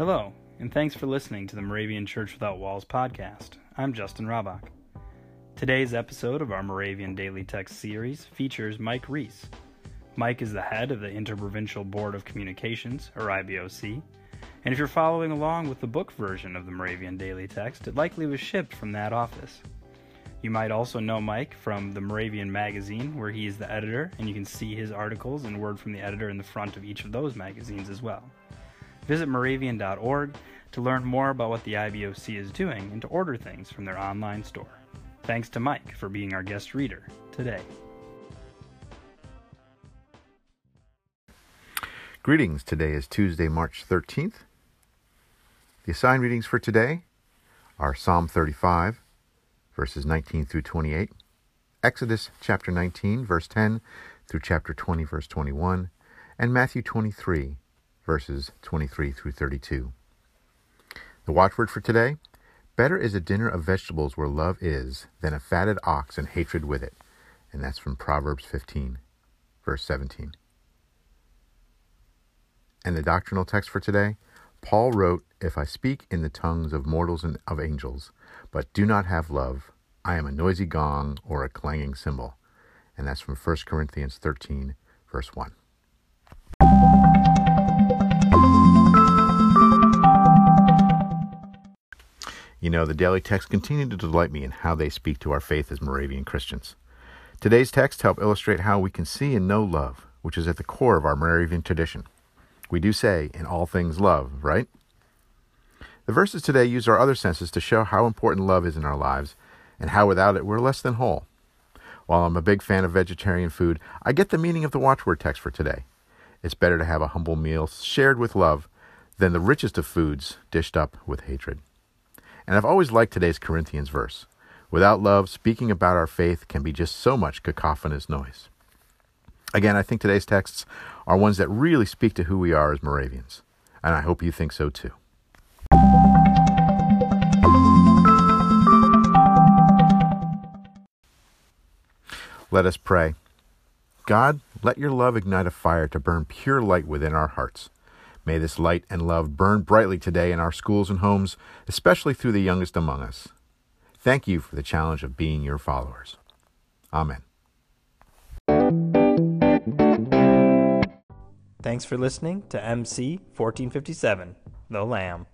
Hello, and thanks for listening to the Moravian Church Without Walls podcast. I'm Justin Rabach. Today's episode of our Moravian Daily Text series features Mike Riess. Mike is the head of the Interprovincial Board of Communications, or IBOC, and if you're following along with the book version of the Moravian Daily Text, it likely was shipped from that office. You might also know Mike from the Moravian magazine, where he is the editor, and you can see his articles and word from the editor in the front of each of those magazines as well. Visit moravian.org to learn more about what the IBOC is doing and to order things from their online store. Thanks to Mike for being our guest reader today. Greetings. Today is Tuesday, March 13th. The assigned readings for today are Psalm 35, verses 19 through 28, Exodus chapter 19, verse 10 through chapter 20, verse 21, and Matthew 23, verses 23 through 32. The watchword for today Better is a dinner of vegetables where love is than a fatted ox and hatred with it. And that's from Proverbs 15, verse 17. And the doctrinal text for today Paul wrote, If I speak in the tongues of mortals and of angels, but do not have love, I am a noisy gong or a clanging cymbal. And that's from 1 Corinthians 13, verse 1. You know, the daily texts continue to delight me in how they speak to our faith as Moravian Christians. Today's texts help illustrate how we can see and know love, which is at the core of our Moravian tradition. We do say, in all things love, right? The verses today use our other senses to show how important love is in our lives and how without it we're less than whole. While I'm a big fan of vegetarian food, I get the meaning of the watchword text for today. It's better to have a humble meal shared with love than the richest of foods dished up with hatred. And I've always liked today's Corinthians verse. Without love, speaking about our faith can be just so much cacophonous noise. Again, I think today's texts are ones that really speak to who we are as Moravians, and I hope you think so too. Let us pray. God, let your love ignite a fire to burn pure light within our hearts. May this light and love burn brightly today in our schools and homes, especially through the youngest among us. Thank you for the challenge of being your followers. Amen. Thanks for listening to MC 1457, The Lamb.